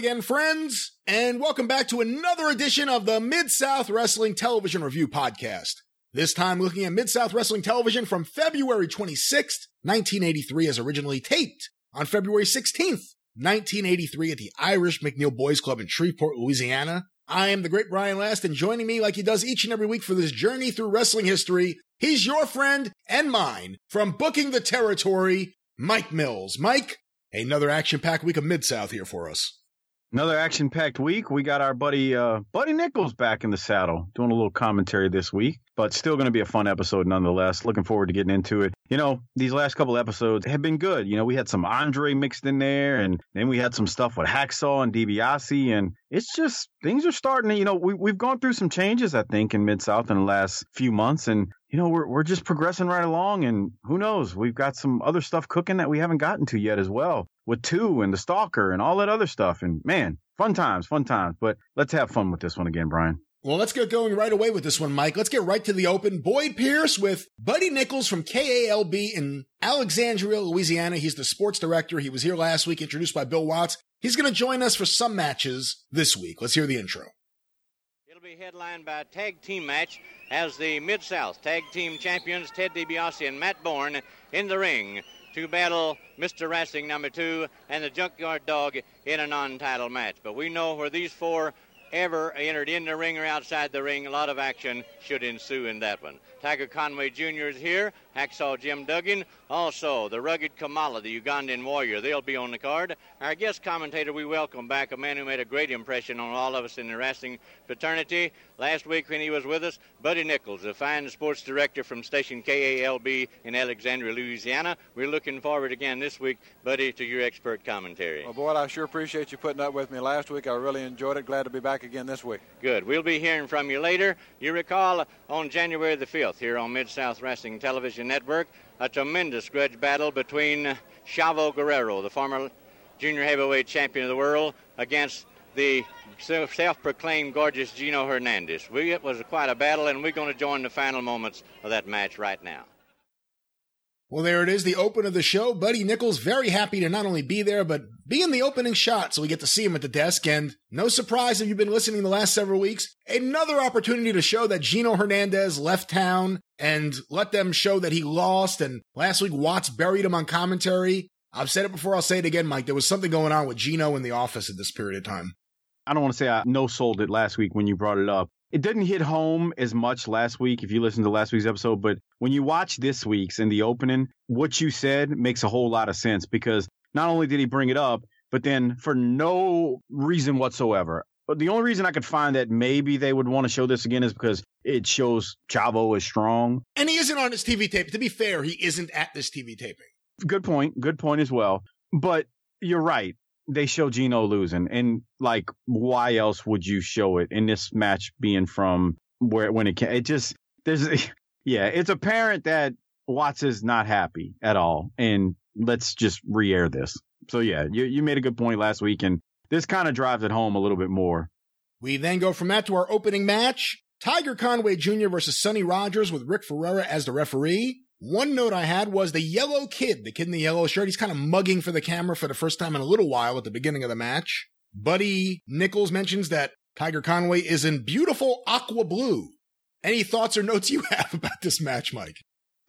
Again, friends, and welcome back to another edition of the Mid South Wrestling Television Review Podcast. This time looking at Mid South Wrestling Television from February 26th, 1983, as originally taped on February 16th, 1983, at the Irish McNeil Boys Club in Shreveport, Louisiana. I am the great Brian Last, and joining me like he does each and every week for this journey through wrestling history, he's your friend and mine from Booking the Territory, Mike Mills. Mike, Another action-packed week of Mid-South here for us. Another action-packed week. We got our buddy uh, Buddy Nichols back in the saddle, doing a little commentary this week, but still going to be a fun episode nonetheless. Looking forward to getting into it. You know, these last couple episodes have been good. You know, we had some Andre mixed in there, and then we had some stuff with Hacksaw and DiBiase, and it's just things are starting to. You know, we we've gone through some changes, I think, in Mid South in the last few months, and you know, we're we're just progressing right along, and who knows, we've got some other stuff cooking that we haven't gotten to yet as well, with two and the Stalker and all that other stuff. And man, fun times, fun times. But let's have fun with this one again, Brian. Well, let's get going right away with this one, Mike. Let's get right to the open. Boyd Pierce with Buddy Nichols from KALB in Alexandria, Louisiana. He's the sports director. He was here last week, introduced by Bill Watts. He's going to join us for some matches this week. Let's hear the intro. It'll be headlined by a tag team match as the Mid South Tag Team Champions Ted DiBiase and Matt Borne in the ring to battle Mr. Wrestling number two and the Junkyard Dog in a non title match. But we know where these four ever entered in the ring or outside the ring, a lot of action should ensue in that one. Tiger Conway Jr. is here. Hacksaw Jim Duggan. Also, the rugged Kamala, the Ugandan warrior. They'll be on the card. Our guest commentator, we welcome back a man who made a great impression on all of us in the wrestling fraternity. Last week when he was with us, Buddy Nichols, the fine sports director from station KALB in Alexandria, Louisiana. We're looking forward again this week, Buddy, to your expert commentary. Well, boy, I sure appreciate you putting up with me last week. I really enjoyed it. Glad to be back again this week. Good. We'll be hearing from you later. You recall on January the 5th here on Mid South Wrestling Television Network, a tremendous grudge battle between Chavo Guerrero, the former junior heavyweight champion of the world, against the self-proclaimed gorgeous Gino Hernandez. We, it was quite a battle, and we're going to join the final moments of that match right now. Well, there it is, the open of the show. Buddy Nichols very happy to not only be there, but be in the opening shot so we get to see him at the desk. And no surprise if you've been listening the last several weeks, another opportunity to show that Gino Hernandez left town and let them show that he lost. And last week, Watts buried him on commentary. I've said it before, I'll say it again, Mike. There was something going on with Gino in the office at this period of time. I don't want to say I no sold it last week when you brought it up. It didn't hit home as much last week if you listen to last week's episode, but when you watch this week's in the opening, what you said makes a whole lot of sense because not only did he bring it up, but then for no reason whatsoever. But the only reason I could find that maybe they would want to show this again is because it shows Chavo is strong. And he isn't on his TV tape. To be fair, he isn't at this TV taping. Good point. Good point as well. But you're right they show Gino losing, and like, why else would you show it in this match being from where when it can? It just there's yeah, it's apparent that Watts is not happy at all, and let's just re-air this. So yeah, you you made a good point last week, and this kind of drives it home a little bit more. We then go from that to our opening match: Tiger Conway Jr. versus Sonny Rogers with Rick Ferreira as the referee. One note I had was the yellow kid, the kid in the yellow shirt. He's kind of mugging for the camera for the first time in a little while at the beginning of the match. Buddy Nichols mentions that Tiger Conway is in beautiful aqua blue. Any thoughts or notes you have about this match, Mike?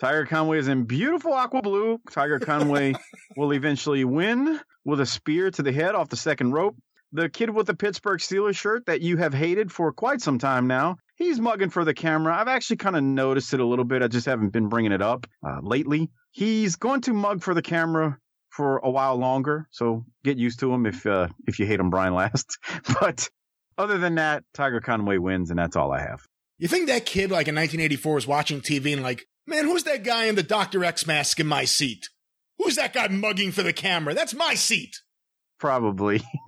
Tiger Conway is in beautiful aqua blue. Tiger Conway will eventually win with a spear to the head off the second rope. The kid with the Pittsburgh Steelers shirt that you have hated for quite some time now he's mugging for the camera. I've actually kind of noticed it a little bit. I just haven't been bringing it up uh, lately. He's going to mug for the camera for a while longer, so get used to him if uh, if you hate him, Brian Last. but other than that, Tiger Conway wins, and that's all I have. You think that kid, like in 1984, was watching TV and like, man, who's that guy in the Doctor X mask in my seat? Who's that guy mugging for the camera? That's my seat. Probably.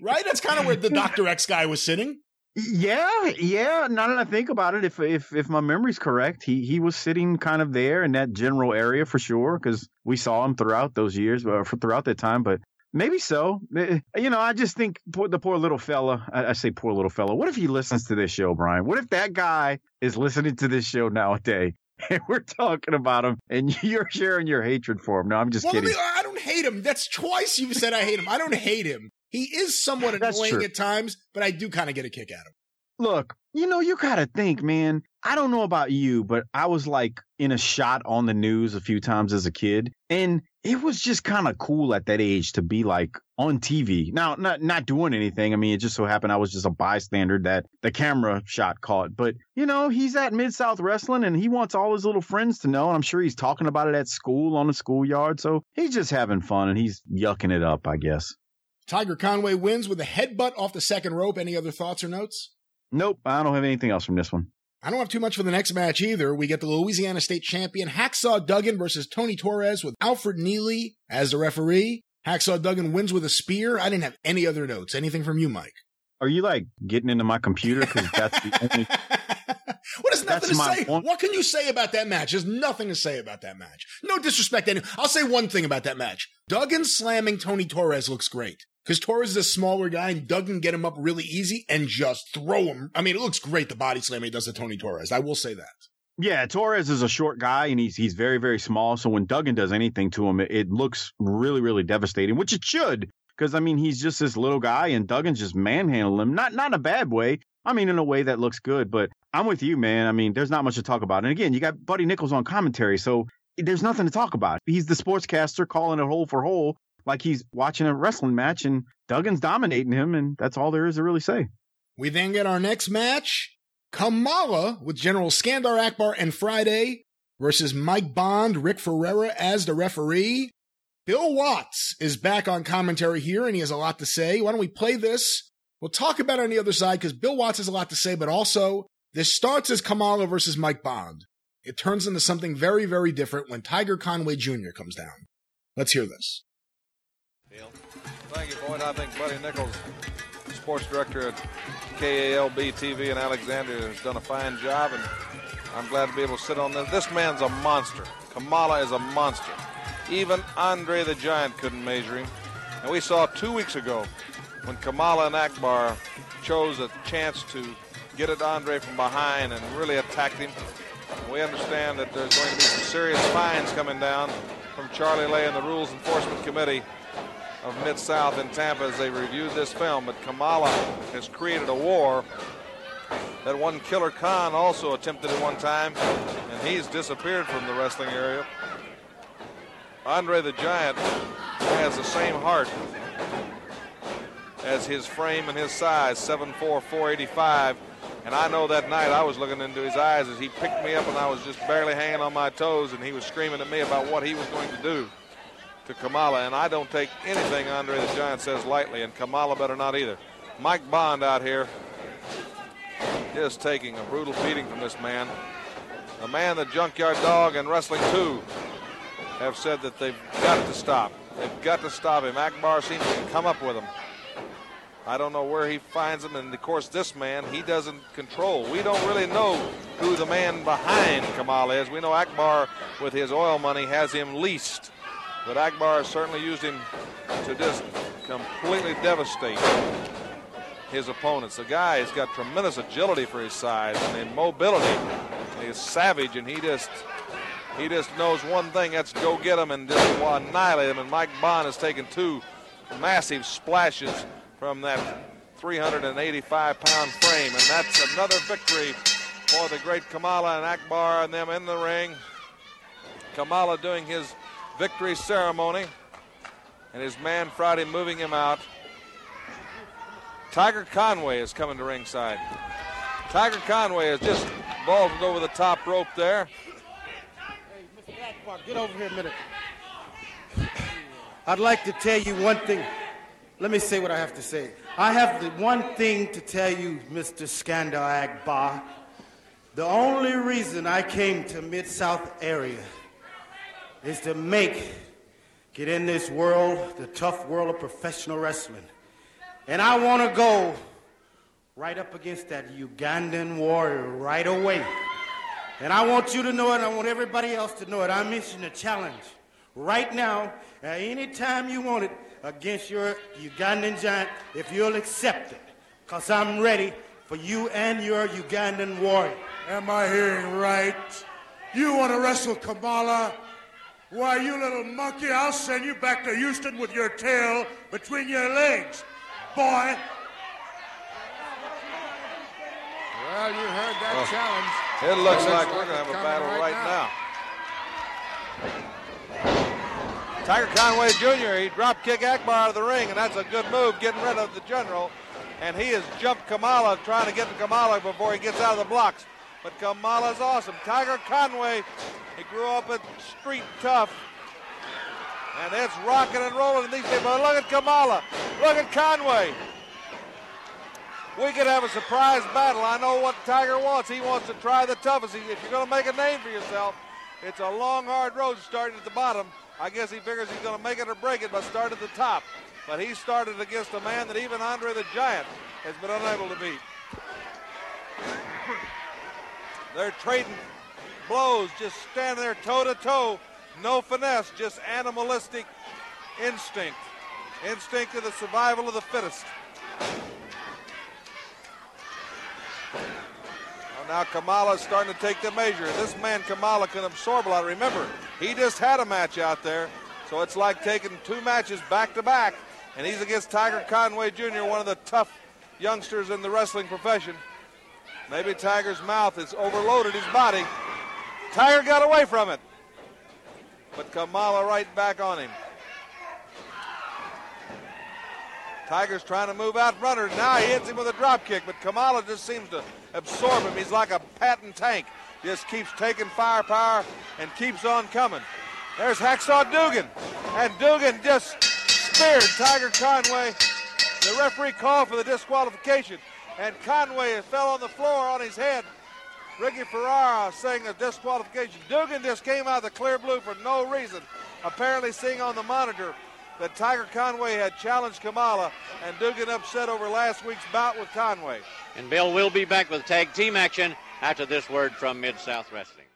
right? That's kind of where the Doctor X guy was sitting. Yeah, yeah. Now that I think about it, if if if my memory's correct, he he was sitting kind of there in that general area for sure because we saw him throughout those years, or throughout that time. But maybe so. Eh, you know, I just think poor, the poor little fella. I, I, say poor little fella. What if he listens to this show, Brian? What if that guy is listening to this show nowadays? And we're talking about him, and you're sharing your hatred for him. No, I'm just well, kidding. Me, I don't hate him. That's twice you've said I hate him. I don't hate him. He is somewhat annoying true. at times, but I do kind of get a kick out of him. Look, you know, you gotta think, man. I don't know about you, but I was like in a shot on the news a few times as a kid, and it was just kind of cool at that age to be like on TV. Now, not not doing anything. I mean, it just so happened I was just a bystander that the camera shot caught. But you know, he's at Mid South Wrestling, and he wants all his little friends to know. And I'm sure he's talking about it at school on the schoolyard. So he's just having fun, and he's yucking it up, I guess. Tiger Conway wins with a headbutt off the second rope. Any other thoughts or notes? Nope, I don't have anything else from this one. I don't have too much for the next match either. We get the Louisiana State champion Hacksaw Duggan versus Tony Torres with Alfred Neely as the referee. Hacksaw Duggan wins with a spear. I didn't have any other notes. Anything from you, Mike? Are you like getting into my computer? Because that's the only. what is nothing That's to say? point. What can you say about that match? There's nothing to say about that match. No disrespect. to Any- I'll say one thing about that match. Duggan slamming Tony Torres looks great. Because Torres is a smaller guy and Duggan get him up really easy and just throw him. I mean, it looks great, the body slam he does to Tony Torres. I will say that. Yeah, Torres is a short guy and he's he's very very small. So when Duggan does anything to him, it, it looks really really devastating, which it should. Because I mean, he's just this little guy and Duggan's just manhandling him. Not not in a bad way. I mean, in a way that looks good. But I'm with you, man. I mean, there's not much to talk about. And again, you got Buddy Nichols on commentary, so there's nothing to talk about. He's the sportscaster calling it hole for hole, like he's watching a wrestling match, and Duggan's dominating him, and that's all there is to really say. We then get our next match Kamala with General Skandar Akbar and Friday versus Mike Bond, Rick Ferreira as the referee. Bill Watts is back on commentary here and he has a lot to say. Why don't we play this? We'll talk about it on the other side because Bill Watts has a lot to say, but also this starts as Kamala versus Mike Bond. It turns into something very, very different when Tiger Conway Jr. comes down. Let's hear this. Thank you, Boyd. I think Buddy Nichols, sports director at KALB TV in Alexandria, has done a fine job, and I'm glad to be able to sit on this. This man's a monster. Kamala is a monster. Even Andre the Giant couldn't measure him. And we saw two weeks ago when Kamala and Akbar chose a chance to get at Andre from behind and really attacked him. We understand that there's going to be some serious fines coming down from Charlie Lay and the Rules Enforcement Committee of Mid South in Tampa as they reviewed this film. But Kamala has created a war that one Killer Khan also attempted at one time, and he's disappeared from the wrestling area. Andre the Giant has the same heart as his frame and his size, 7'4", 485. And I know that night I was looking into his eyes as he picked me up and I was just barely hanging on my toes and he was screaming at me about what he was going to do to Kamala. And I don't take anything Andre the Giant says lightly, and Kamala better not either. Mike Bond out here is taking a brutal beating from this man. A man that Junkyard Dog and Wrestling 2 have said that they've got to stop. They've got to stop him. Akbar seems to come up with him. I don't know where he finds him, and of course, this man he doesn't control. We don't really know who the man behind Kamal is. We know Akbar, with his oil money, has him leased, but Akbar certainly used him to just completely devastate his opponents. The guy has got tremendous agility for his size and mobility. He's savage, and he just he just knows one thing: that's go get him and just annihilate him. And Mike Bond has taken two massive splashes from that 385 pound frame. And that's another victory for the great Kamala and Akbar and them in the ring. Kamala doing his victory ceremony and his man Friday moving him out. Tiger Conway is coming to ringside. Tiger Conway has just vaulted over the top rope there. Hey, Mr. Akbar, get over here a minute. I'd like to tell you one thing. Let me say what I have to say. I have the one thing to tell you, Mr. Skandar Akbar. The only reason I came to Mid South area is to make, get in this world, the tough world of professional wrestling. And I want to go right up against that Ugandan warrior right away. And I want you to know it, I want everybody else to know it. I'm issuing a challenge right now, at any time you want it, against your Ugandan giant, if you'll accept it. Because I'm ready for you and your Ugandan warrior. Am I hearing right? You want to wrestle Kamala? Why, you little monkey, I'll send you back to Houston with your tail between your legs. boy. Well, you heard that Well, challenge. It looks It looks like we're going to have a battle right right now. now. Tiger Conway Jr., he drop kick Akbar out of the ring, and that's a good move, getting rid of the general. And he has jumped Kamala, trying to get to Kamala before he gets out of the blocks. But Kamala's awesome. Tiger Conway, he grew up at street tough. And it's rocking and rolling in these days. But look at Kamala. Look at Conway. We could have a surprise battle. I know what Tiger wants. He wants to try the toughest. He- If you're going to make a name for yourself, it's a long, hard road starting at the bottom. I guess he figures he's going to make it or break it by starting at the top. But he started against a man that even Andre the Giant has been unable to beat. They're trading blows, just standing there toe to toe. No finesse, just animalistic instinct. Instinct of the survival of the fittest. Well, now Kamala's starting to take the measure. This man Kamala can absorb a lot. Remember, he just had a match out there, so it's like taking two matches back to back, and he's against Tiger Conway Jr., one of the tough youngsters in the wrestling profession. Maybe Tiger's mouth has overloaded his body. Tiger got away from it, but Kamala right back on him. Tiger's trying to move out runner. Now he hits him with a drop kick, but Kamala just seems to absorb him. He's like a Patton tank. Just keeps taking firepower and keeps on coming. There's Hacksaw Duggan. And Duggan just speared Tiger Conway. The referee called for the disqualification. And Conway fell on the floor on his head. Ricky Ferreira saying a disqualification. Duggan just came out of the clear blue for no reason. Apparently seeing on the monitor that Tiger Conway had challenged Kamala, and Duggan upset over last week's bout with Conway. And Bill will be back with tag team action after this word from Mid South Wrestling.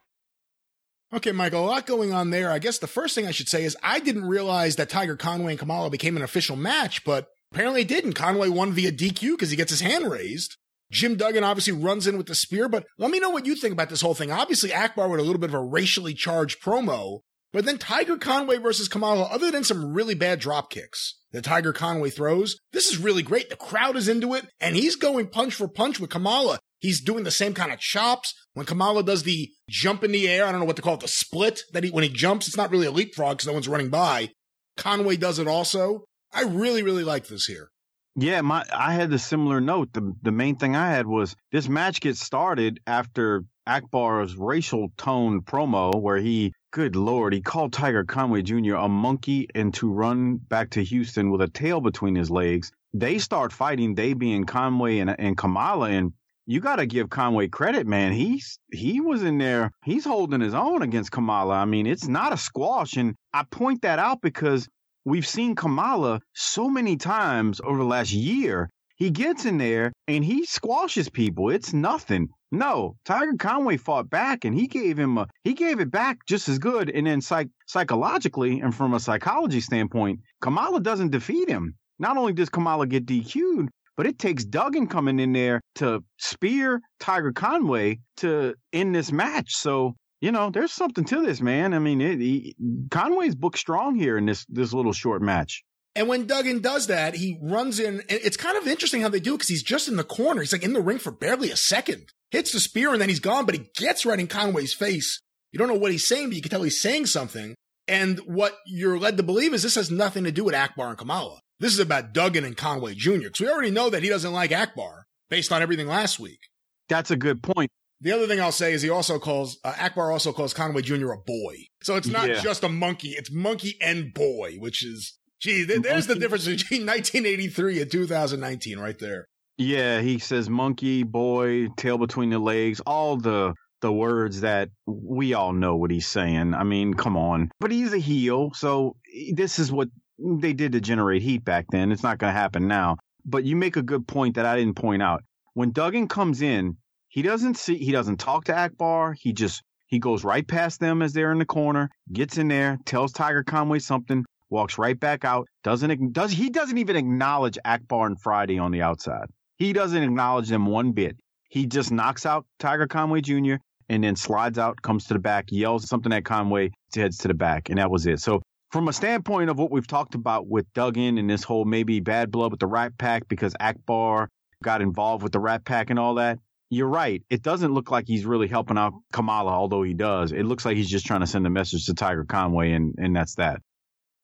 Okay, Michael, a lot going on there. I guess the first thing I should say is I didn't realize that Tiger Conway and Kamala became an official match, but apparently it didn't. Conway won via DQ because he gets his hand raised. Jim Duggan obviously runs in with the spear, but let me know what you think about this whole thing. Obviously, Akbar with a little bit of a racially charged promo, but then Tiger Conway versus Kamala, other than some really bad drop kicks that Tiger Conway throws, this is really great. The crowd is into it, and he's going punch for punch with Kamala. He's doing the same kind of chops. When Kamala does the jump in the air, I don't know what to call it, the split that he, when he jumps, it's not really a leapfrog because no one's running by. Conway does it also. I really, really like this here. Yeah, my I had a similar note. The the main thing I had was this match gets started after Akbar's racial tone promo where he good lord, he called Tiger Conway Jr. a monkey and to run back to Houston with a tail between his legs. They start fighting, they being Conway and and Kamala and you got to give Conway credit, man. He's he was in there. He's holding his own against Kamala. I mean, it's not a squash, and I point that out because we've seen Kamala so many times over the last year. He gets in there and he squashes people. It's nothing. No, Tiger Conway fought back and he gave him a he gave it back just as good. And then psych, psychologically and from a psychology standpoint, Kamala doesn't defeat him. Not only does Kamala get DQ'd, but it takes Duggan coming in there to spear Tiger Conway to end this match. So you know, there's something to this, man. I mean, it, he, Conway's booked strong here in this this little short match. And when Duggan does that, he runs in. It's kind of interesting how they do it because he's just in the corner. He's like in the ring for barely a second. Hits the spear and then he's gone, but he gets right in Conway's face. You don't know what he's saying, but you can tell he's saying something. And what you're led to believe is this has nothing to do with Akbar and Kamala. This is about Duggan and Conway Jr. Because we already know that he doesn't like Akbar based on everything last week. That's a good point. The other thing I'll say is he also calls uh, Akbar also calls Conway Jr. a boy. So it's not Yeah. just a monkey; it's monkey and boy, which is gee. Th- there's the difference between 1983 and 2019, right there. Yeah, he says monkey, boy, tail between the legs, all the the words that we all know what he's saying. I mean, come on. But he's a heel, so this is what they did to generate heat back then. It's not going to happen now. But you make a good point that I didn't point out. When Duggan comes in, he doesn't see he doesn't talk to Akbar. He just he goes right past them as they're in the corner, gets in there, tells Tiger Conway something, walks right back out. Doesn't does he doesn't even acknowledge Akbar and Friday on the outside. He doesn't acknowledge them one bit. He just knocks out Tiger Conway Jr. and then slides out, comes to the back, yells something at Conway, heads to the back, and that was it. So from a standpoint of what we've talked about with Duggan and this whole maybe bad blood with the Rat Pack because Akbar got involved with the Rat Pack and all that, you're right. It doesn't look like he's really helping out Kamala, although he does. It looks like he's just trying to send a message to Tiger Conway, and, and that's that.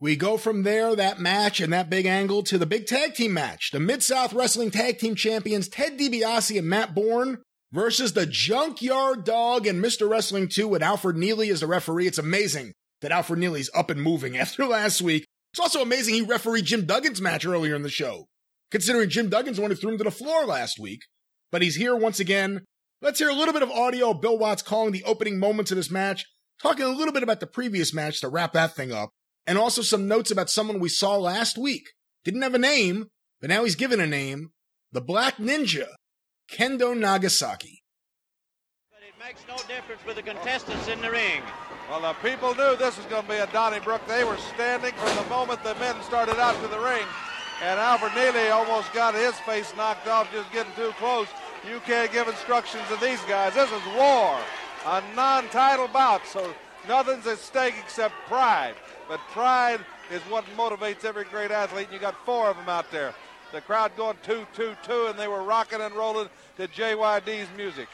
We go from there, that match and that big angle, to the big tag team match. The Mid South Wrestling Tag Team Champions Ted DiBiase and Matt Borne versus the Junkyard Dog and Mr. Wrestling 2 with Alfred Neely as the referee. It's amazing that Alfred Neely's up and moving after last week. It's also amazing he refereed Jim Duggan's match earlier in the show, considering Jim Duggan's the one who threw him to the floor last week. But he's here once again. Let's hear a little bit of audio of Bill Watts calling the opening moments of this match, talking a little bit about the previous match to wrap that thing up, and also some notes about someone we saw last week. Didn't have a name, but now he's given a name. The Black Ninja, Kendo Nagasaki. But it makes no difference with the contestants in the ring. Well, the people knew this was going to be a Donnybrook. They were standing from the moment the men started out to the ring. And Alfred Neely almost got his face knocked off just getting too close. You can't give instructions to these guys. This is war, a non-title bout, so nothing's at stake except pride. But pride is what motivates every great athlete, and you got four of them out there. The crowd going two, two, two, and they were rocking and rolling to JYD's music.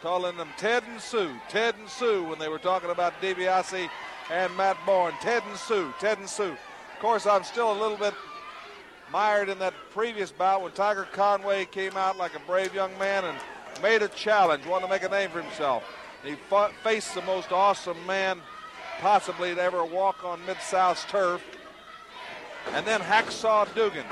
Calling them Ted and Sue, Ted and Sue when they were talking about DiBiase and Matt Borne. Ted and Sue, Ted and Sue. Of course, I'm still a little bit mired in that previous bout when Tiger Conway came out like a brave young man and made a challenge, wanted to make a name for himself. He fought, faced the most awesome man possibly to ever walk on Mid South's turf. And then Hacksaw Duggan,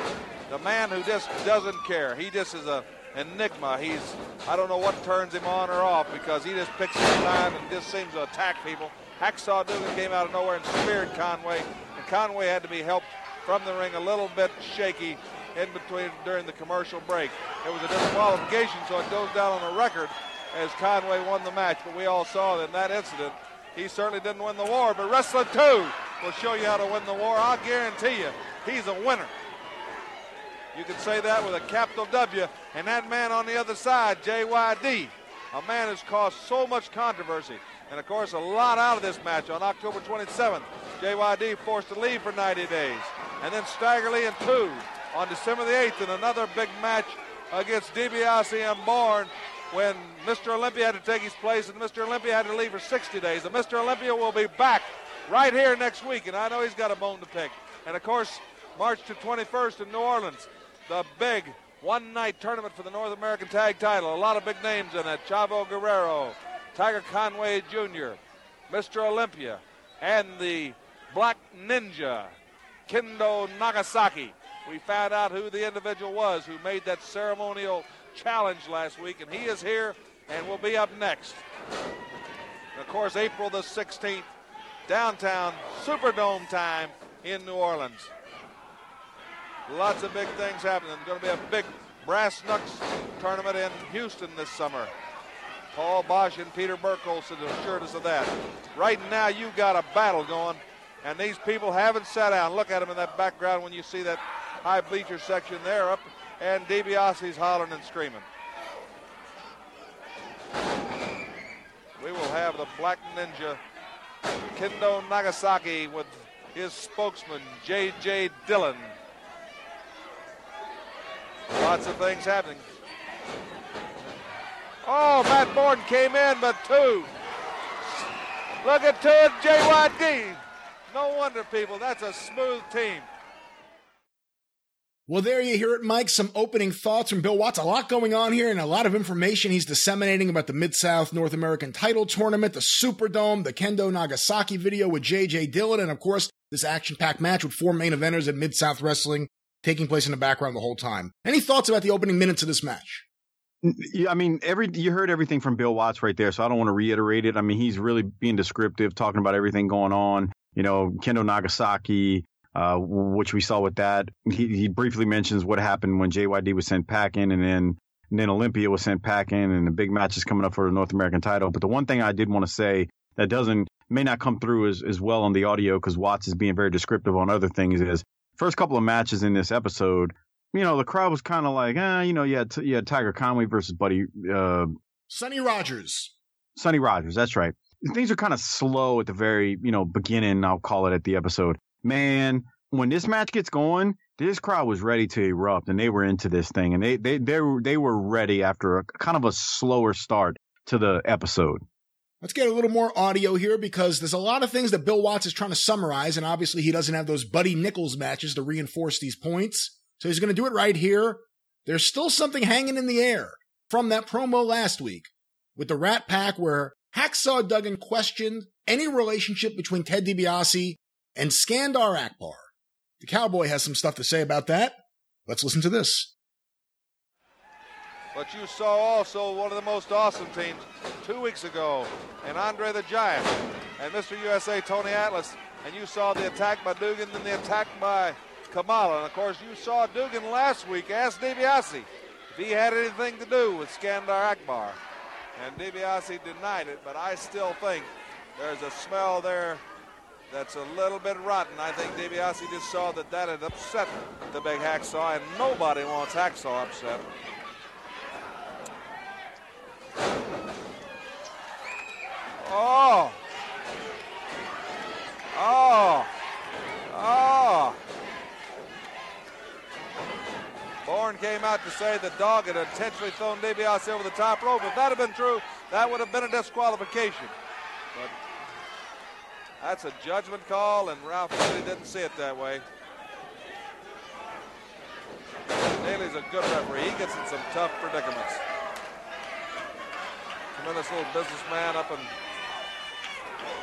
the man who just doesn't care. He just is a enigma. He's I don't know what turns him on or off because he just picks his time and just seems to attack people. Hacksaw Duggan came out of nowhere and speared Conway, and Conway had to be helped from the ring a little bit shaky in between during the commercial break. It was a disqualification, so it goes down on the record as Conway won the match. But we all saw that in that incident, he certainly didn't win the war. But Wrestler 2 will show you how to win the war. I'll guarantee you, he's a winner. You can say that with a capital W. And that man on the other side, JYD, a man who's caused so much controversy. And of course, a lot out of this match on October 27th. JYD forced to leave for 90 days. And then Stagger Lee and two on December the 8th in another big match against DiBiase and Borne when Mr. Olympia had to take his place and Mr. Olympia had to leave for 60 days. And Mr. Olympia will be back right here next week, and I know he's got a bone to pick. And of course, March to 21st in New Orleans, the big one-night tournament for the North American Tag Title. A lot of big names in it: Chavo Guerrero, Tiger Conway Jr., Mr. Olympia, and the Black Ninja, Kendo Nagasaki. We found out who the individual was who made that ceremonial challenge last week, and he is here and will be up next. Of course, April the 16th, downtown Superdome time in New Orleans. Lots of big things happening. There's going to be a big Brass Knucks tournament in Houston this summer. Paul Boesch and Peter Burkholz assured us of that. Right now, you've got a battle going, and these people haven't sat down. Look at them in that background when you see that high bleacher section there up, and DiBiase's hollering and screaming. We will have the Black Ninja Kendo Nagasaki with his spokesman, J.J. Dillon. Lots of things happening. Oh, Matt Borne came in, but two. Look at two JYD. No wonder, people. That's a smooth team. Well, there you hear it, Mike. Some opening thoughts from Bill Watts. A lot going on here and a lot of information he's disseminating about the Mid South North American title tournament, the Superdome, the Kendo Nagasaki video with JJ Dillon, and of course, this action packed match with four main eventers at Mid South Wrestling taking place in the background the whole time. Any thoughts about the opening minutes of this match? I mean, every you heard everything from Bill Watts right there, so I don't want to reiterate it. I mean, he's really being descriptive, talking about everything going on. You know, Kendo Nagasaki, uh, which we saw with that. He, he briefly mentions what happened when JYD was sent packing, and then and then Olympia was sent packing, and the big match is coming up for the North American title. But the one thing I did want to say that doesn't may not come through as, as well on the audio because Watts is being very descriptive on other things is first couple of matches in this episode, you know, the crowd was kind of like, ah, you know, you had, you had Tiger Conway versus Buddy, uh, Sonny Rogers. Sonny Rogers, that's right. Things are kind of slow at the very, you know, beginning, I'll call it at the episode. Man, when this match gets going, this crowd was ready to erupt and they were into this thing and they they they were, they were ready after a kind of a slower start to the episode. Let's get a little more audio here because there's a lot of things that Bill Watts is trying to summarize, and obviously he doesn't have those Buddy Nichols matches to reinforce these points. So he's going to do it right here. There's still something hanging in the air from that promo last week with the Rat Pack where Hacksaw Duggan questioned any relationship between Ted DiBiase and Skandar Akbar. The Cowboy has some stuff to say about that. Let's listen to this. But you saw also one of the most awesome teams two weeks ago, and Andre the Giant, and Mr. USA Tony Atlas, and you saw the attack by Duggan and the attack by Kamala. And of course, you saw Duggan last week ask DiBiase if he had anything to do with Skandar Akbar. And DiBiase denied it, but I still think there's a smell there that's a little bit rotten. I think DiBiase just saw that that had upset the big hacksaw, and nobody wants hacksaw upset. Oh. Oh. Borne came out to say the dog had intentionally thrown DiBiase over the top rope. If that had been true, that would have been a disqualification. But that's a judgment call, and Ralph really didn't see it that way. Daly's a good referee. He gets in some tough predicaments. Tremendous little businessman up in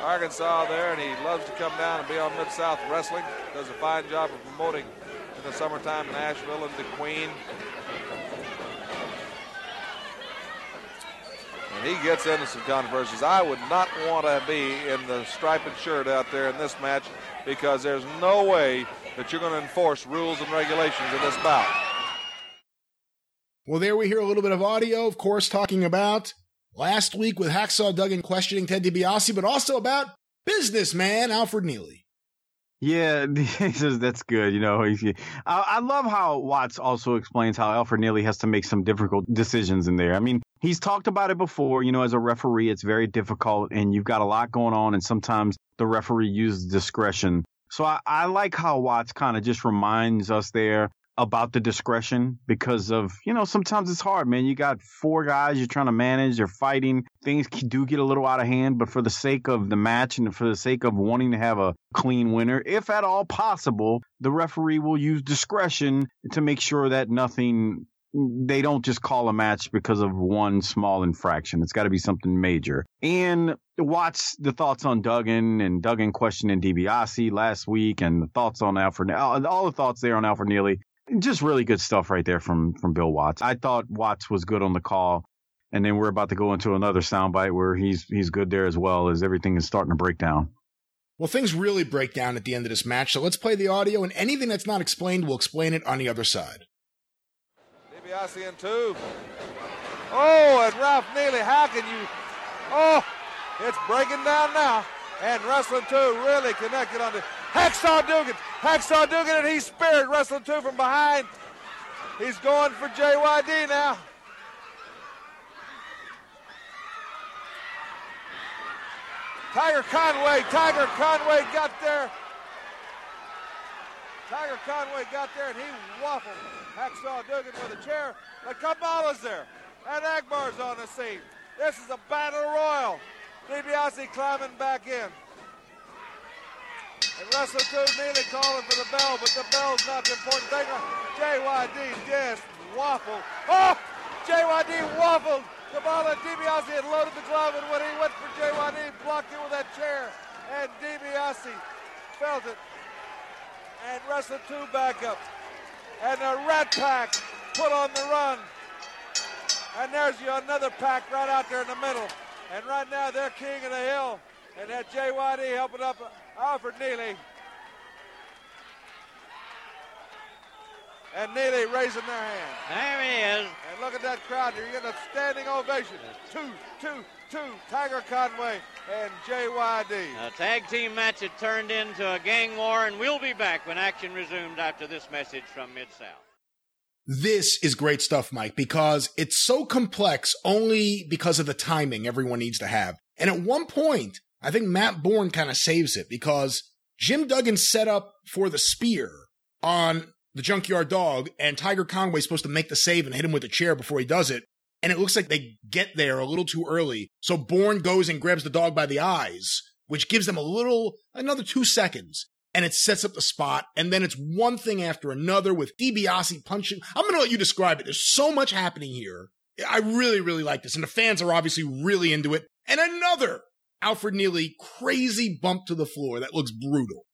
Arkansas there, and he loves to come down and be on Mid South Wrestling. Does a fine job of promoting in the summertime in Nashville and the Queen. And he gets into some controversies. I would not want to be in the striped shirt out there in this match because there's no way that you're going to enforce rules and regulations in this bout. Well, there we hear a little bit of audio, of course, talking about last week with Hacksaw Duggan questioning Ted DiBiase, but also about businessman Alfred Neely. Yeah, he says that's good. You know, I, I love how Watts also explains how Alfred Neely has to make some difficult decisions in there. I mean, he's talked about it before. You know, as a referee, it's very difficult, and you've got a lot going on, and sometimes the referee uses discretion. So I, I like how Watts kind of just reminds us there about the discretion because of, you know, sometimes it's hard, man. You got four guys you're trying to manage, you're fighting. Things do get a little out of hand, but for the sake of the match and for the sake of wanting to have a clean winner, if at all possible, the referee will use discretion to make sure that nothing they don't just call a match because of one small infraction. It's got to be something major. And watch the thoughts on Duggan and Duggan questioning DiBiase last week and the thoughts on Alfred, all the thoughts there on Alfred Neely just really good stuff right there from from Bill Watts. I thought Watts was good on the call, and then we're about to go into another soundbite where he's he's good there as well as everything is starting to break down. Well, things really break down at the end of this match, so let's play the audio, and anything that's not explained, we'll explain it on the other side. DiBiase in two. Oh, and Ralph Neely, how can you? Oh, it's breaking down now. And wrestling two really connected on the Hacksaw Duggan. Hacksaw Duggan, and he's spared. Wrestling two from behind. He's going for JYD now. Tiger Conway. Tiger Conway got there. Tiger Conway got there and he waffled Hacksaw Duggan with a chair. But Kamala's there. And Akbar's on the scene. This is a battle royal. DiBiase climbing back in. And Russell Cruz nearly calling for the bell, but the bell's not the important thing. JYD just waffled. Oh! JYD waffled. Kamala DiBiase had loaded the glove, and when he went for JYD, blocked it with that chair. And DiBiase felt it. And two back up. And the Rat Pack put on the run. And there's you another pack right out there in the middle. And right now they're king of the hill. And that JYD helping up Alfred Neely. And Neely raising their hand. There he is. And look at that crowd. You're getting a standing ovation. Two, two, two. Tiger Conway and JYD. A tag team match had turned into a gang war, and we'll be back when action resumes after this message from Mid South. This is great stuff, Mike, because it's so complex only because of the timing everyone needs to have. And at one point, I think Matt Borne kind of saves it because Jim Duggan set up for the spear on the junkyard dog, and Tiger Conway's supposed to make the save and hit him with a chair before he does it. And it looks like they get there a little too early. So Borne goes and grabs the dog by the eyes, which gives them a little, another two seconds. And it sets up the spot. And then it's one thing after another with DiBiase punching. I'm going to let you describe it. There's so much happening here. I really, really like this. And the fans are obviously really into it. And another Alfred Neely crazy bump to the floor that looks brutal.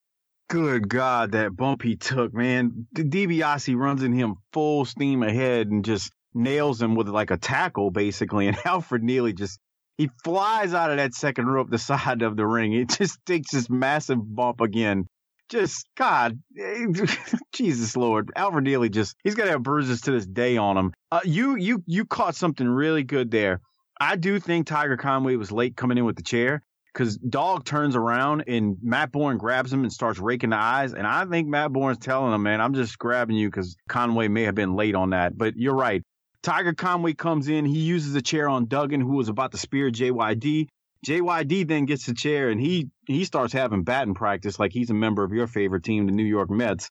Good God, that bump he took, man. DiBiase runs in him full steam ahead and just nails him with like a tackle, basically. And Alfred Neely just he flies out of that second rope the side of the ring. It just takes this massive bump again. Just God, Jesus Lord, Alfred Neely just he's gonna have bruises to this day on him. Uh, you you you caught something really good there. I do think Tiger Conway was late coming in with the chair because Dog turns around and Matt Borne grabs him and starts raking the eyes. And I think Matt Borne's telling him, man, I'm just grabbing you because Conway may have been late on that. But you're right. Tiger Conway comes in. He uses a chair on Duggan, who was about to spear JYD. JYD then gets the chair and he he starts having batting practice like he's a member of your favorite team, the New York Mets.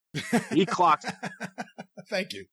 He clocks. Thank you.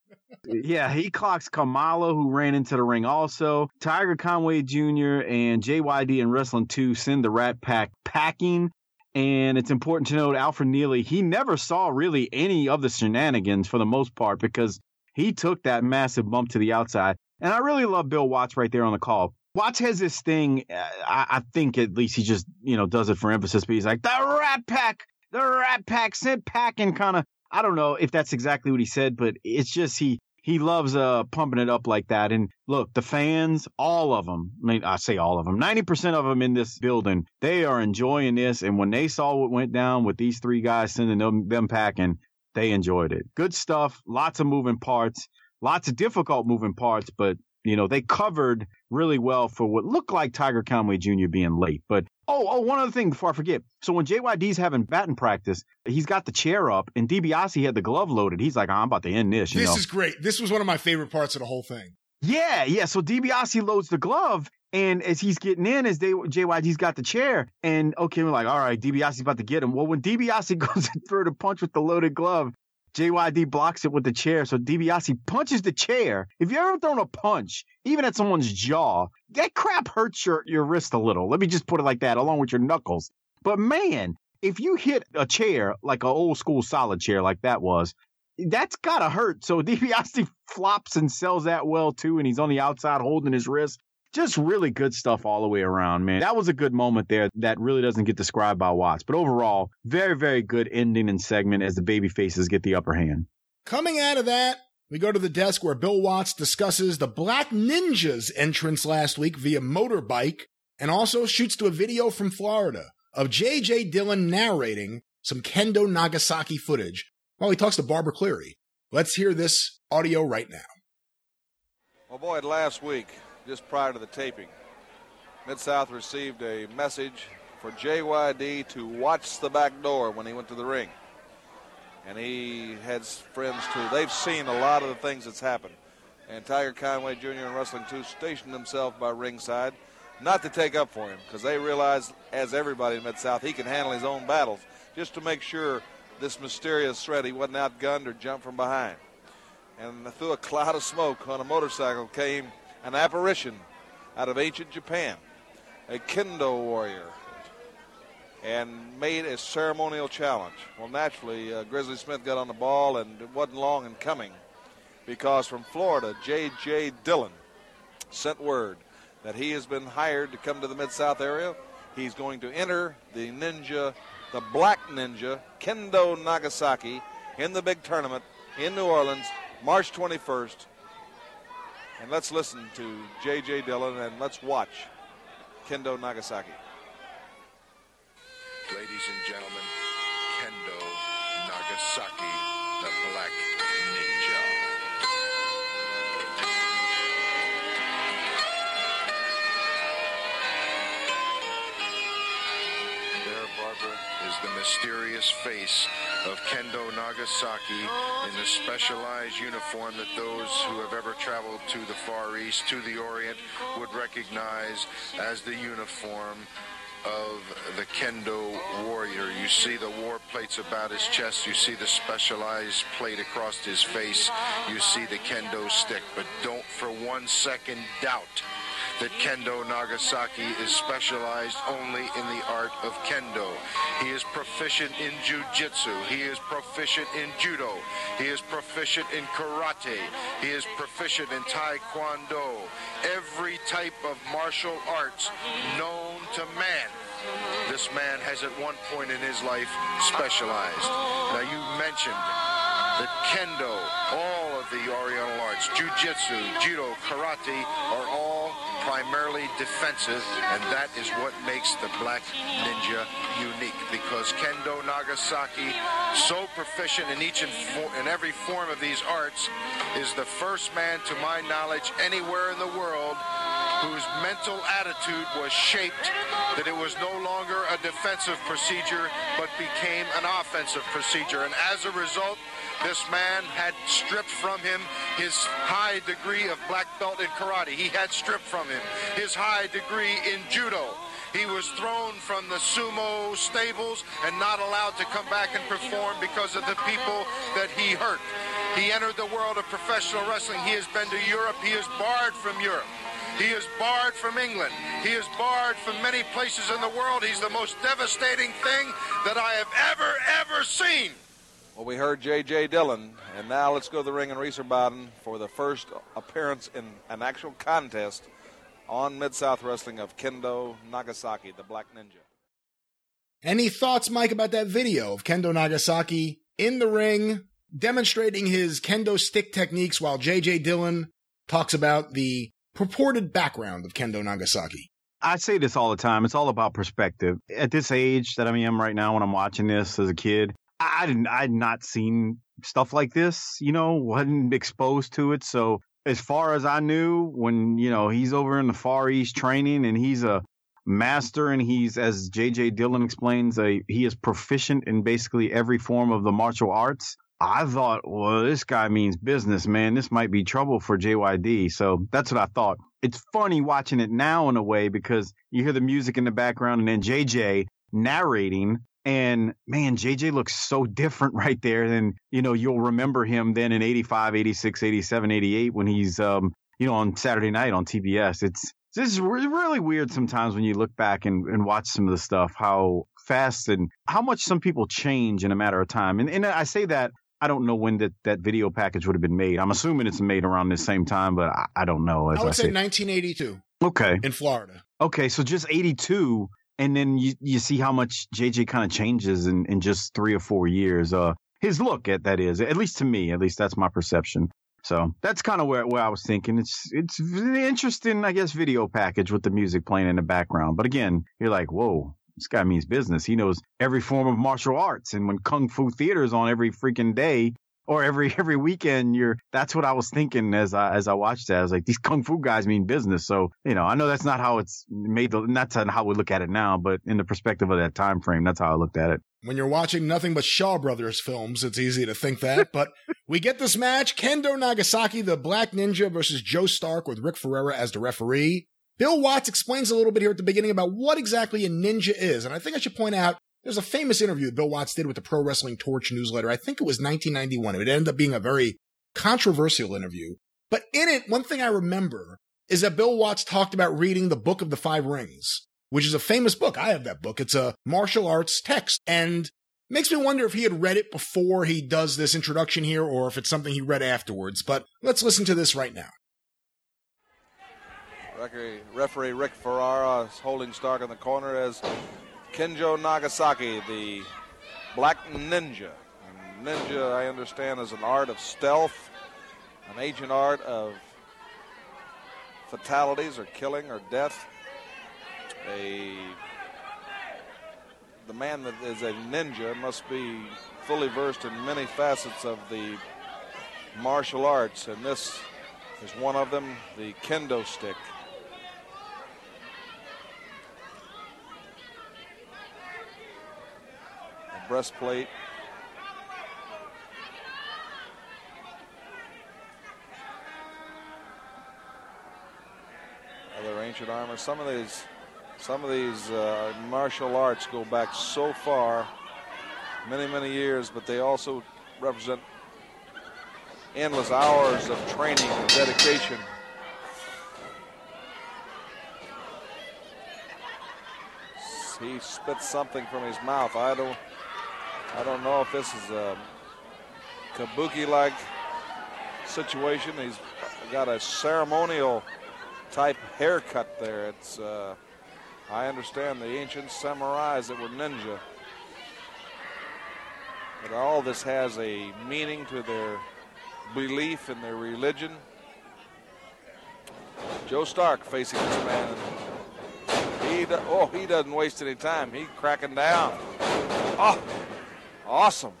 yeah, he clocks Kamala, who ran into the ring also. Tiger Conway Jr. and JYD and Wrestling 2 send the Rat Pack packing. And it's important to note Alfred Neely, he never saw really any of the shenanigans for the most part because he took that massive bump to the outside. And I really love Bill Watts right there on the call. Watts has this thing. Uh, I, I, think at least he just, you know, does it for emphasis, but he's like, the Rat Pack, the Rat Pack sent packing kind of. I don't know if that's exactly what he said, but it's just he he loves uh pumping it up like that. And look, the fans, all of them, I mean, I say all of them, 90% of them in this building, they are enjoying this. And when they saw what went down with these three guys sending them, them packing, they enjoyed it. Good stuff. Lots of moving parts, lots of difficult moving parts, but you know, they covered really well for what looked like Tiger Conway Jr. being late. But oh, oh, one other thing before I forget. So when JYD's having batting practice, he's got the chair up, and DiBiase had the glove loaded. He's like, oh, I'm about to end this. this know? is great. This was one of my favorite parts of the whole thing. Yeah, yeah. So DiBiase loads the glove, and as he's getting in, as they, JYD's got the chair, and okay, we're like, all right, DiBiase's about to get him. Well, when DiBiase goes in for the punch with the loaded glove, JYD blocks it with the chair, so DiBiase punches the chair. If you ever thrown a punch, even at someone's jaw, that crap hurts your, your wrist a little. Let me just put it like that, along with your knuckles. But man, if you hit a chair like an old school solid chair like that was, that's gotta hurt. So DiBiase flops and sells that well too, and he's on the outside holding his wrist just really good stuff all the way around, man. That was a good moment there that really doesn't get described by Watts. But overall, very, very good ending and segment as the baby faces get the upper hand. Coming out of that, we go to the desk where Bill Watts discusses the Black Ninja's entrance last week via motorbike and also shoots to a video from Florida of J.J. Dillon narrating some Kendo Nagasaki footage while he talks to Barbara Cleary. Let's hear this audio right now. Well, boy, last week just prior to the taping. Mid South received a message for JYD to watch the back door when he went to the ring. And he has friends too. They've seen a lot of the things that's happened. And Tiger Conway Jr. and Wrestling 2 stationed themselves by ringside, not to take up for him, because they realize, as everybody in Mid South, he can handle his own battles, just to make sure this mysterious threat he wasn't outgunned or jumped from behind. And through a cloud of smoke on a motorcycle came an apparition out of ancient Japan, a kendo warrior, and made a ceremonial challenge. Well, naturally, uh, Grizzly Smith got on the ball, and it wasn't long in coming because from Florida, J.J. Dillon sent word that he has been hired to come to the Mid South area. He's going to enter the ninja, the Black Ninja, Kendo Nagasaki, in the big tournament in New Orleans, March 21st. And let's listen to J.J. Dillon and let's watch Kendo Nagasaki. Ladies and gentlemen, Kendo Nagasaki, is the mysterious face of Kendo Nagasaki in the specialized uniform that those who have ever traveled to the Far East, to the Orient, would recognize as the uniform of the kendo warrior. You see the war plates about his chest. You see the specialized plate across his face. You see the kendo stick. But don't for one second doubt that Kendo Nagasaki is specialized only in the art of Kendo. He is proficient in Jiu-Jitsu. He is proficient in Judo. He is proficient in Karate. He is proficient in Taekwondo. Every type of martial arts known to man. This man has at one point in his life specialized. Now you mentioned that Kendo, all of the Oriental arts, Jiu-Jitsu, Judo, Karate are all primarily defensive, and that is what makes the Black Ninja unique. Because Kendo Nagasaki, so proficient in each and in every form of these arts, is the first man, to my knowledge, anywhere in the world whose mental attitude was shaped that it was no longer a defensive procedure but became an offensive procedure. And as a result, this man had stripped from him his high degree of black belt in karate. He had stripped from him his high degree in judo. He was thrown from the sumo stables and not allowed to come back and perform because of the people that he hurt. He entered the world of professional wrestling. He has been to Europe. He is barred from Europe. He is barred from England. He is barred from many places in the world. He's the most devastating thing that I have ever, ever seen. Well, we heard J.J. Dillon, and now let's go to the ring in Rieserbaden for the first appearance in an actual contest on Mid South Wrestling of Kendo Nagasaki, the Black Ninja. Any thoughts, Mike, about that video of Kendo Nagasaki in the ring demonstrating his kendo stick techniques while J.J. Dillon talks about the purported background of Kendo Nagasaki? I say this all the time. It's all about perspective. At this age that I am right now, when I'm watching this as a kid, I didn't, I'd not seen stuff like this, you know, wasn't exposed to it. So as far as I knew, when, you know, he's over in the Far East training and he's a master and he's, as JJ Dillon explains, a, he is proficient in basically every form of the martial arts. I thought, well, this guy means business, man. This might be trouble for JYD. So that's what I thought. It's funny watching it now in a way because you hear the music in the background and then JJ narrating and man, JJ looks so different right there than, you know, you'll remember him then in 85, 86, 87, 88 when he's, um, you know, on Saturday night on TBS. It's, this is really weird sometimes when you look back and, and watch some of the stuff, how fast and how much some people change in a matter of time. And, and I say that I don't know when that, that video package would have been made. I'm assuming it's made around the same time, but I, I don't know. I would I say 1982. Okay. In Florida. Okay, so just 82 and then you, you see how much JJ kind of changes in, in just three or four years. Uh, his look at that is, at least to me, at least that's my perception. So that's kind of where, where I was thinking. It's it's an interesting, I guess, video package with the music playing in the background. But again, you're like, whoa, this guy means business. He knows every form of martial arts. And when Kung Fu Theater is on every freaking day, or every every weekend you're that's what I was thinking as I as I watched that. I was like, these kung fu guys mean business. So, you know, I know that's not how it's made that's how we look at it now, but in the perspective of that time frame, that's how I looked at it. When you're watching nothing but Shaw Brothers films, it's easy to think that. but we get this match Kendo Nagasaki, the Black Ninja, versus Joe Stark with Rick Ferreira as the referee. Bill Watts explains a little bit here at the beginning about what exactly a ninja is. And I think I should point out there's a famous interview that Bill Watts did with the Pro Wrestling Torch newsletter. I think it was 1991. It ended up being a very controversial interview. But in it, one thing I remember is that Bill Watts talked about reading the Book of the Five Rings, which is a famous book. I have that book. It's a martial arts text and makes me wonder if he had read it before he does this introduction here or if it's something he read afterwards. But let's listen to this right now. Referee Rick Ferreira is holding Stark in the corner as Kendo Nagasaki, the Black Ninja. And ninja, I understand, is an art of stealth, an ancient art of fatalities or killing or death. A the man that is a ninja must be fully versed in many facets of the martial arts, and this is one of them, the kendo stick. Breastplate. Other ancient armor. Some of these, some of these uh, martial arts go back so far, many many years, but they also represent endless hours of training and dedication. He spits something from his mouth. I don't, I don't know if this is a kabuki-like situation. He's got a ceremonial type haircut there. It's, uh, I understand the ancient samurais that were ninja. But all this has a meaning to their belief in their religion. Joe Stark facing this man. He do, oh, he doesn't waste any time. He's cracking down. Oh, awesome.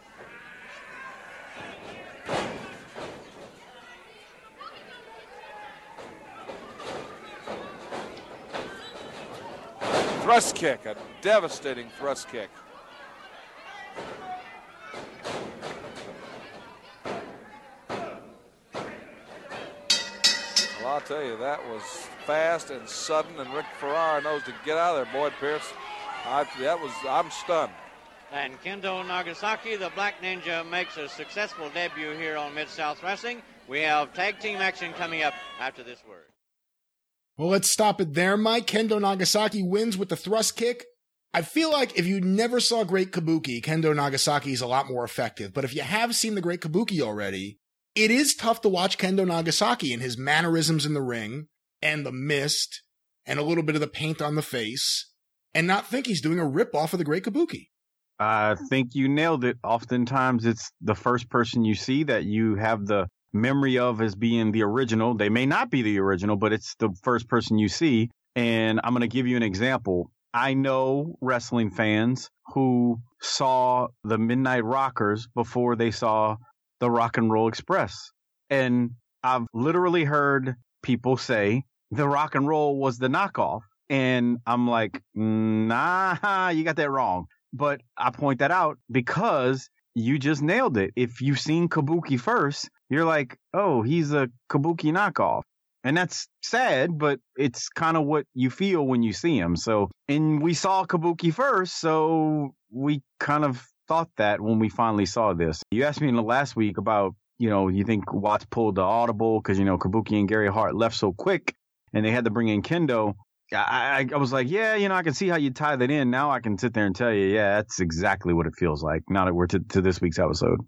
Thrust kick, a devastating thrust kick. Well, I'll tell you, that was fast and sudden, and Rick Ferreira knows to get out of there, Boyd Pierce. I, that was, I'm stunned. And Kendo Nagasaki, the Black Ninja, makes a successful debut here on Mid South Wrestling. We have tag team action coming up after this word. Well, let's stop it there, Mike. Kendo Nagasaki wins with the thrust kick. I feel like if you never saw Great Kabuki, Kendo Nagasaki is a lot more effective. But if you have seen the Great Kabuki already, it is tough to watch Kendo Nagasaki and his mannerisms in the ring and the mist and a little bit of the paint on the face and not think he's doing a rip off of the Great Kabuki. I mm-hmm. think you nailed it. Oftentimes, it's the first person you see that you have the memory of as being the original. They may not be the original, but it's the first person you see. And I'm going to give you an example. I know wrestling fans who saw the Midnight Rockers before they saw the Rock and Roll Express. And I've literally heard people say the Rock and Roll was the knockoff. And I'm like, nah, you got that wrong. But I point that out because you just nailed it. If you've seen Kabuki first, you're like, oh, he's a Kabuki knockoff. And that's sad, but it's kind of what you feel when you see him. So, and we saw Kabuki first, so we kind of thought that when we finally saw this. You asked me in the last week about, you know, you think Watts pulled the audible because, you know, Kabuki and Gary Hart left so quick and they had to bring in Kendo. I, I, was like, yeah, you know, I can see how you tie that in. Now I can sit there and tell you, yeah, that's exactly what it feels like. Now that we're to, to this week's episode.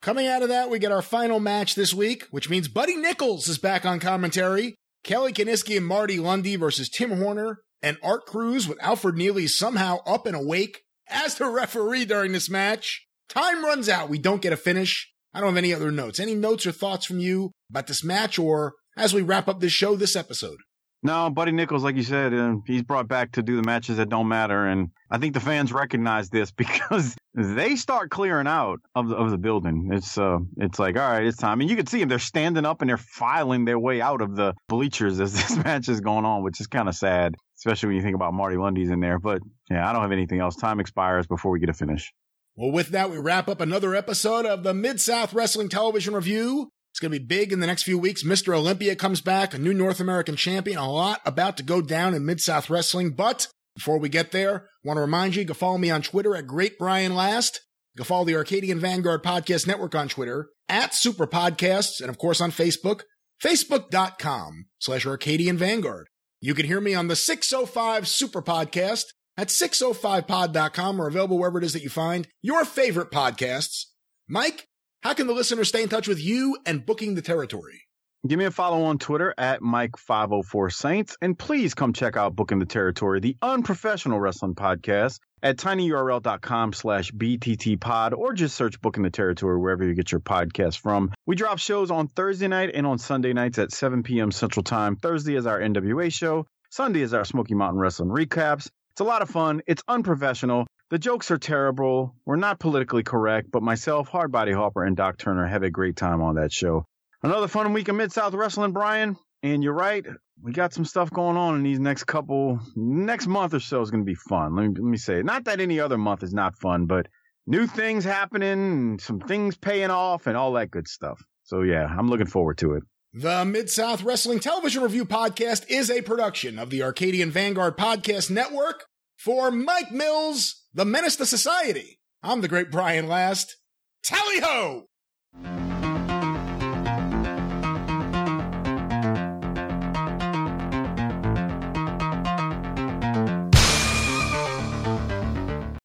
Coming out of that, we get our final match this week, which means Buddy Nichols is back on commentary. Kelly Kiniski and Marty Lunde versus Tim Horner and Art Crews with Alfred Neely somehow up and awake as the referee during this match. Time runs out. We don't get a finish. I don't have any other notes. Any notes or thoughts from you about this match or as we wrap up this show this episode? No, Buddy Nichols, like you said, uh, he's brought back to do the matches that don't matter, and I think the fans recognize this because they start clearing out of the, of the building. It's uh, it's like all right, it's time, and you can see them. They're standing up and they're filing their way out of the bleachers as this match is going on, which is kind of sad, especially when you think about Marty Lunde's in there. But yeah, I don't have anything else. Time expires before we get a finish. Well, with that, we wrap up another episode of the Mid South Wrestling Television Review. It's going to be big in the next few weeks. Mr. Olympia comes back, a new North American champion, a lot about to go down in Mid South Wrestling. But before we get there, want to remind you, you can follow me on Twitter at Great Brian Last. You can follow the Arcadian Vanguard Podcast Network on Twitter at Super Podcasts, and of course on Facebook, facebook.com slash Arcadian Vanguard. You can hear me on the 605 Super Podcast at 605pod.com or available wherever it is that you find your favorite podcasts. Mike, how can the listener stay in touch with you and booking the territory? Give me a follow on Twitter at Mike504Saints. And please come check out Booking the Territory, the unprofessional wrestling podcast at tinyurl.com slash bttpod or just search Booking the Territory wherever you get your podcast from. We drop shows on Thursday night and on Sunday nights at 7 p.m. Central Time. Thursday is our NWA show. Sunday is our Smoky Mountain Wrestling recaps. It's a lot of fun. It's unprofessional. The jokes are terrible. We're not politically correct, but myself, Hardbody Hopper, and Doc Turner have a great time on that show. Another fun week of Mid South Wrestling, Brian. And you're right, we got some stuff going on in these next couple, next month or so is going to be fun. Let me, let me say it. Not that any other month is not fun, but new things happening, some things paying off, and all that good stuff. So yeah, I'm looking forward to it. The Mid South Wrestling Television Review Podcast is a production of the Arcadian Vanguard Podcast Network. For Mike Mills, the menace to society. I'm the great Brian Last. Tally ho!